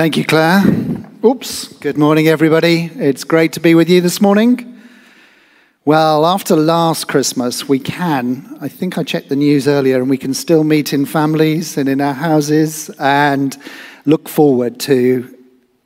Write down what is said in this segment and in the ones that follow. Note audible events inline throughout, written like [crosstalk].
Thank you, Claire. Oops. Good morning, everybody. It's great to be with you this morning. Well, after last Christmas, we can, I think I checked the news earlier, and we can still meet in families and in our houses and look forward to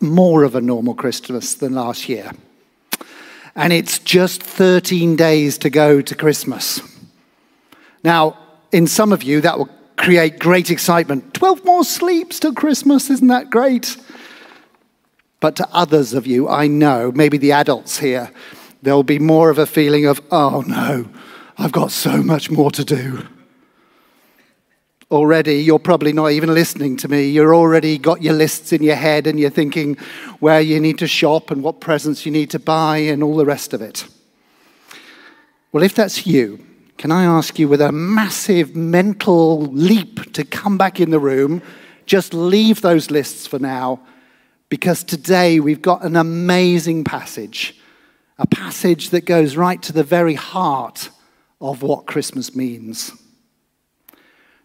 more of a normal Christmas than last year. And it's just 13 days to go to Christmas. Now, in some of you, that will create great excitement. 12 more sleeps till Christmas, isn't that great? But to others of you, I know, maybe the adults here, there'll be more of a feeling of, oh no, I've got so much more to do. Already, you're probably not even listening to me. You're already got your lists in your head and you're thinking where you need to shop and what presents you need to buy and all the rest of it. Well, if that's you, can I ask you with a massive mental leap to come back in the room? Just leave those lists for now, because today we've got an amazing passage, a passage that goes right to the very heart of what Christmas means.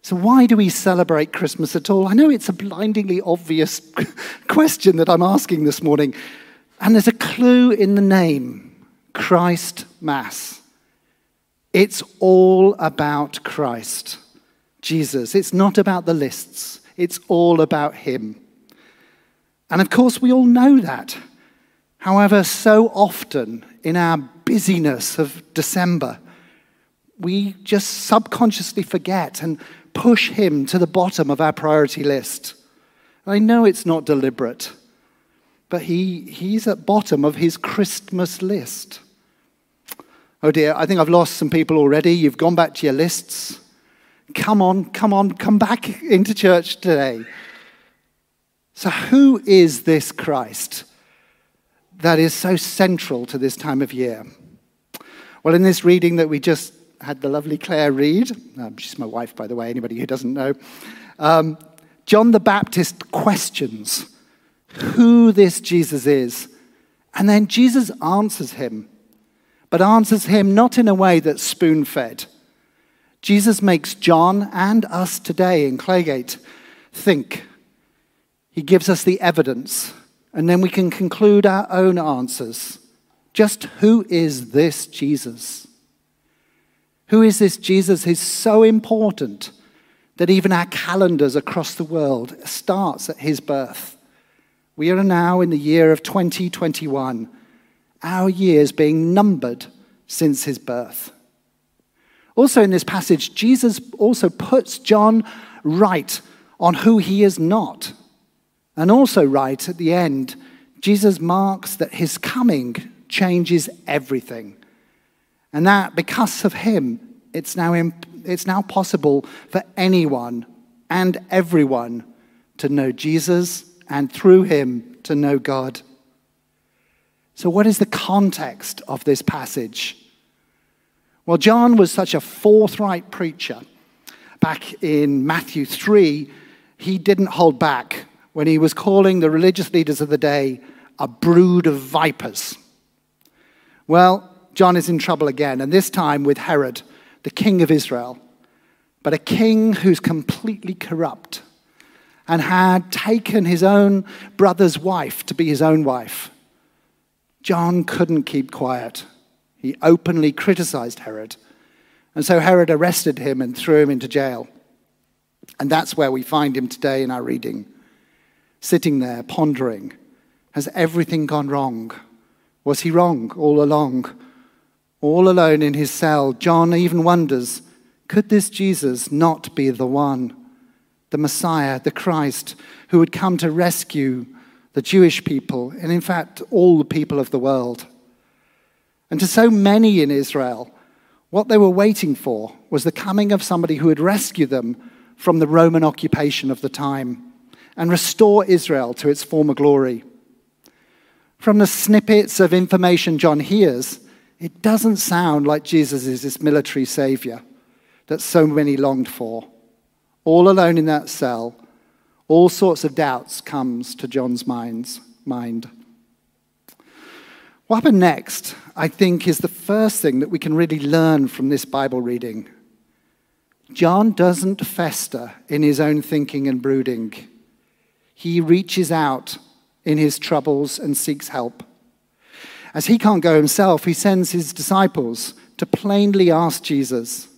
So, why do we celebrate Christmas at all? I know it's a blindingly obvious [laughs] question that I'm asking this morning, and there's a clue in the name Christ Mass. It's all about Christ, Jesus. It's not about the lists, it's all about Him. And of course, we all know that. However, so often in our busyness of December, we just subconsciously forget and push Him to the bottom of our priority list. I know it's not deliberate, but he, He's at bottom of His Christmas list. Oh dear, I think I've lost some people already. You've gone back to your lists. Come on, come on, come back [laughs] into church today. So, who is this Christ that is so central to this time of year? Well, in this reading that we just had the lovely Claire read, um, she's my wife, by the way, anybody who doesn't know, um, John the Baptist questions who this Jesus is. And then Jesus answers him but answers him not in a way that's spoon fed. Jesus makes John and us today in Claygate think. He gives us the evidence, and then we can conclude our own answers. Just who is this Jesus? Who is this Jesus who's so important that even our calendars across the world starts at his birth? We are now in the year of 2021 our years being numbered since his birth. Also, in this passage, Jesus also puts John right on who he is not. And also, right at the end, Jesus marks that his coming changes everything. And that because of him, it's now, imp- it's now possible for anyone and everyone to know Jesus and through him to know God. So, what is the context of this passage? Well, John was such a forthright preacher. Back in Matthew 3, he didn't hold back when he was calling the religious leaders of the day a brood of vipers. Well, John is in trouble again, and this time with Herod, the king of Israel, but a king who's completely corrupt and had taken his own brother's wife to be his own wife. John couldn't keep quiet. He openly criticized Herod. And so Herod arrested him and threw him into jail. And that's where we find him today in our reading, sitting there pondering Has everything gone wrong? Was he wrong all along? All alone in his cell, John even wonders could this Jesus not be the one, the Messiah, the Christ, who would come to rescue the Jewish people, and in fact, all the people of the world. And to so many in Israel, what they were waiting for was the coming of somebody who would rescue them from the Roman occupation of the time and restore Israel to its former glory. From the snippets of information John hears, it doesn't sound like Jesus is this military savior that so many longed for. All alone in that cell, all sorts of doubts comes to John's mind's mind. What happened next, I think, is the first thing that we can really learn from this Bible reading. John doesn't fester in his own thinking and brooding. He reaches out in his troubles and seeks help. As he can't go himself, he sends his disciples to plainly ask Jesus,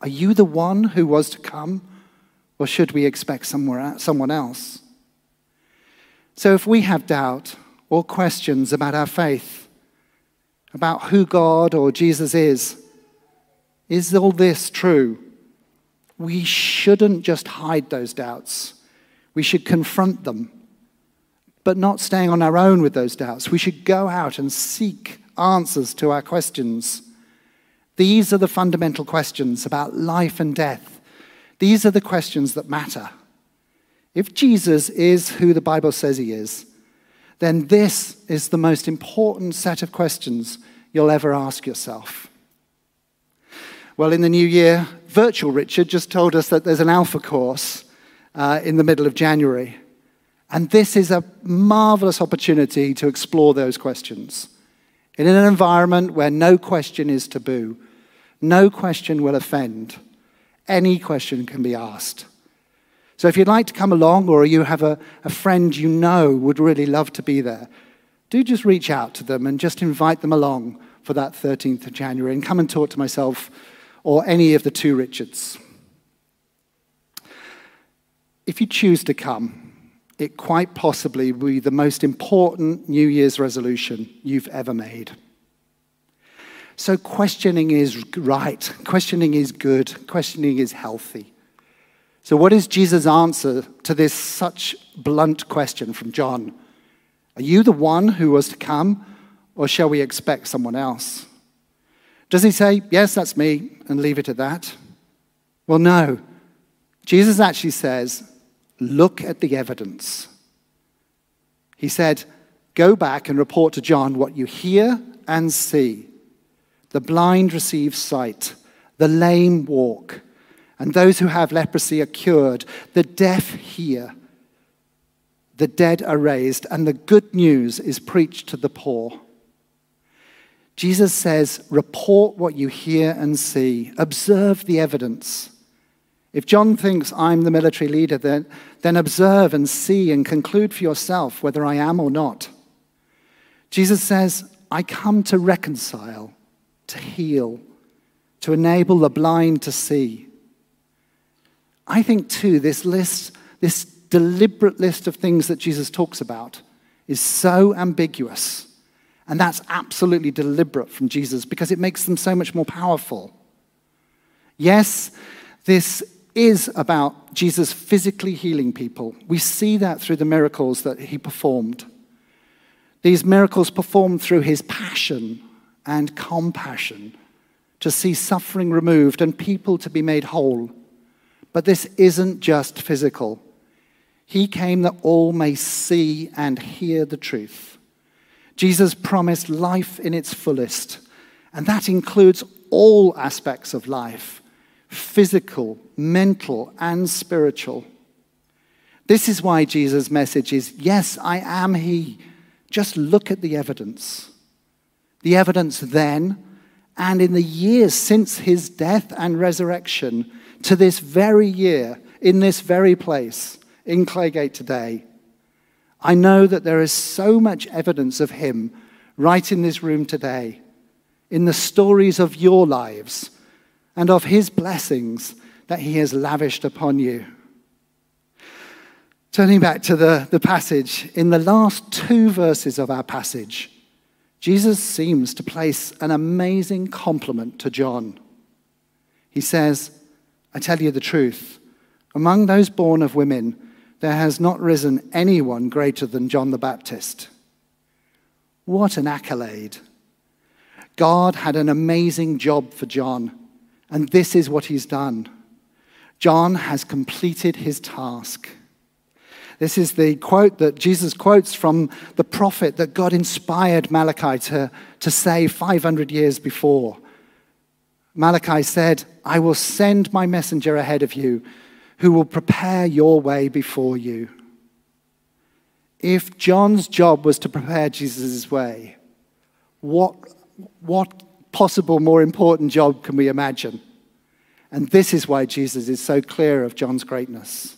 Are you the one who was to come, or should we expect somewhere, someone else? So if we have doubt or questions about our faith, about who God or Jesus is, is all this true? We shouldn't just hide those doubts. We should confront them but not staying on our own with those doubts. We should go out and seek answers to our questions. These are the fundamental questions about life and death. These are the questions that matter. If Jesus is who the Bible says he is, then this is the most important set of questions you'll ever ask yourself. Well, in the new year, Virtual Richard just told us that there's an alpha course uh, in the middle of January. And this is a marvelous opportunity to explore those questions. In an environment where no question is taboo, no question will offend, any question can be asked. So if you'd like to come along or you have a, a friend you know would really love to be there, do just reach out to them and just invite them along for that 13th of January and come and talk to myself or any of the two Richards. If you choose to come, it quite possibly will be the most important New Year's resolution you've ever made. So, questioning is right, questioning is good, questioning is healthy. So, what is Jesus' answer to this such blunt question from John? Are you the one who was to come, or shall we expect someone else? Does he say, Yes, that's me, and leave it at that? Well, no. Jesus actually says, Look at the evidence. He said, Go back and report to John what you hear and see. The blind receive sight, the lame walk, and those who have leprosy are cured, the deaf hear, the dead are raised, and the good news is preached to the poor. Jesus says, Report what you hear and see, observe the evidence. If John thinks I'm the military leader, then, then observe and see and conclude for yourself whether I am or not. Jesus says, I come to reconcile, to heal, to enable the blind to see. I think, too, this list, this deliberate list of things that Jesus talks about, is so ambiguous. And that's absolutely deliberate from Jesus because it makes them so much more powerful. Yes, this is about Jesus physically healing people. We see that through the miracles that he performed. These miracles performed through his passion and compassion to see suffering removed and people to be made whole. But this isn't just physical. He came that all may see and hear the truth. Jesus promised life in its fullest, and that includes all aspects of life physical, mental, and spiritual. This is why Jesus' message is yes, I am He. Just look at the evidence. The evidence then and in the years since his death and resurrection to this very year, in this very place, in Claygate today. I know that there is so much evidence of him right in this room today, in the stories of your lives and of his blessings that he has lavished upon you. Turning back to the, the passage, in the last two verses of our passage, Jesus seems to place an amazing compliment to John. He says, I tell you the truth, among those born of women, there has not risen anyone greater than John the Baptist. What an accolade! God had an amazing job for John. And this is what he's done. John has completed his task. This is the quote that Jesus quotes from the prophet that God inspired Malachi to, to say 500 years before. Malachi said, I will send my messenger ahead of you who will prepare your way before you. If John's job was to prepare Jesus' way, what, what possible more important job can we imagine? And this is why Jesus is so clear of John's greatness.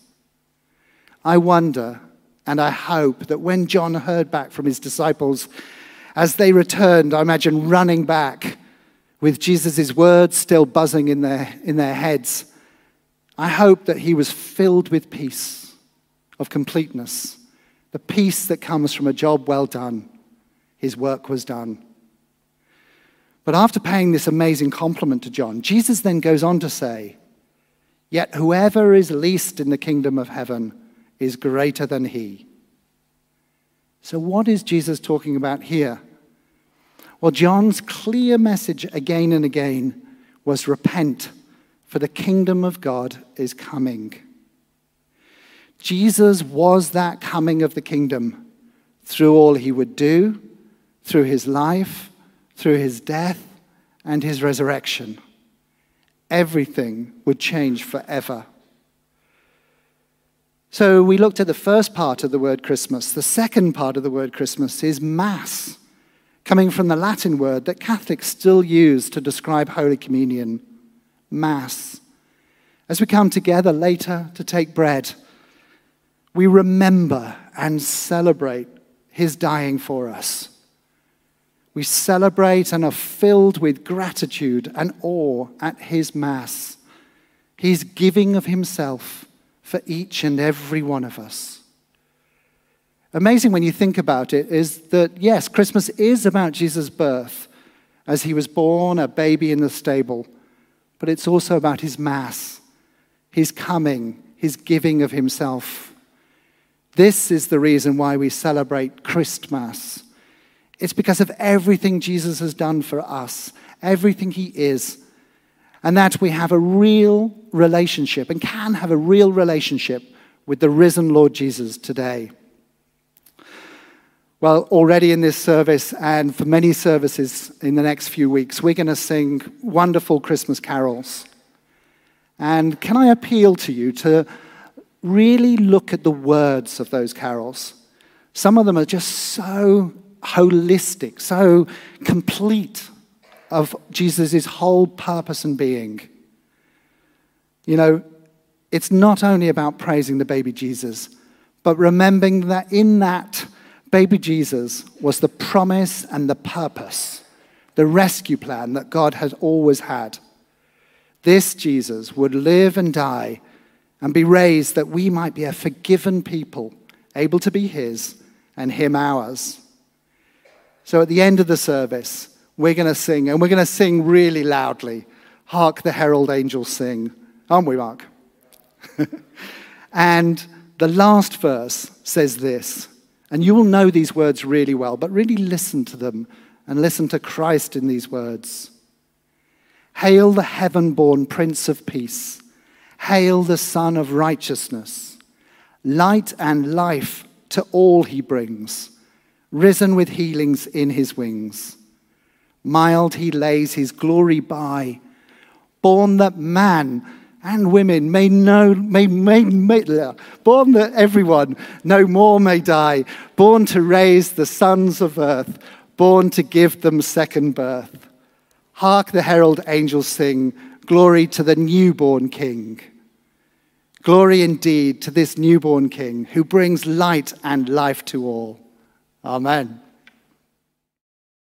I wonder and I hope that when John heard back from his disciples, as they returned, I imagine running back with Jesus' words still buzzing in their, in their heads, I hope that he was filled with peace, of completeness, the peace that comes from a job well done. His work was done. But after paying this amazing compliment to John, Jesus then goes on to say, Yet whoever is least in the kingdom of heaven is greater than he. So, what is Jesus talking about here? Well, John's clear message again and again was repent, for the kingdom of God is coming. Jesus was that coming of the kingdom through all he would do, through his life, through his death, and his resurrection. Everything would change forever. So we looked at the first part of the word Christmas. The second part of the word Christmas is Mass, coming from the Latin word that Catholics still use to describe Holy Communion Mass. As we come together later to take bread, we remember and celebrate his dying for us. We celebrate and are filled with gratitude and awe at his Mass, his giving of himself for each and every one of us. Amazing when you think about it is that, yes, Christmas is about Jesus' birth as he was born, a baby in the stable, but it's also about his Mass, his coming, his giving of himself. This is the reason why we celebrate Christmas. It's because of everything Jesus has done for us, everything he is, and that we have a real relationship and can have a real relationship with the risen Lord Jesus today. Well, already in this service and for many services in the next few weeks, we're going to sing wonderful Christmas carols. And can I appeal to you to really look at the words of those carols? Some of them are just so holistic, so complete of Jesus' whole purpose and being. You know, it's not only about praising the baby Jesus, but remembering that in that baby Jesus was the promise and the purpose, the rescue plan that God has always had. This Jesus would live and die and be raised that we might be a forgiven people, able to be His and Him ours. So at the end of the service, we're going to sing, and we're going to sing really loudly. Hark the herald angels sing. Aren't we, Mark? [laughs] and the last verse says this, and you will know these words really well, but really listen to them and listen to Christ in these words. Hail the heaven born Prince of Peace. Hail the Sun of Righteousness. Light and life to all he brings, risen with healings in his wings. Mild he lays his glory by, born that man and women may know, may, may, may, born that everyone no more may die, born to raise the sons of earth, born to give them second birth. Hark the herald angels sing, glory to the newborn king. Glory indeed to this newborn king who brings light and life to all. Amen.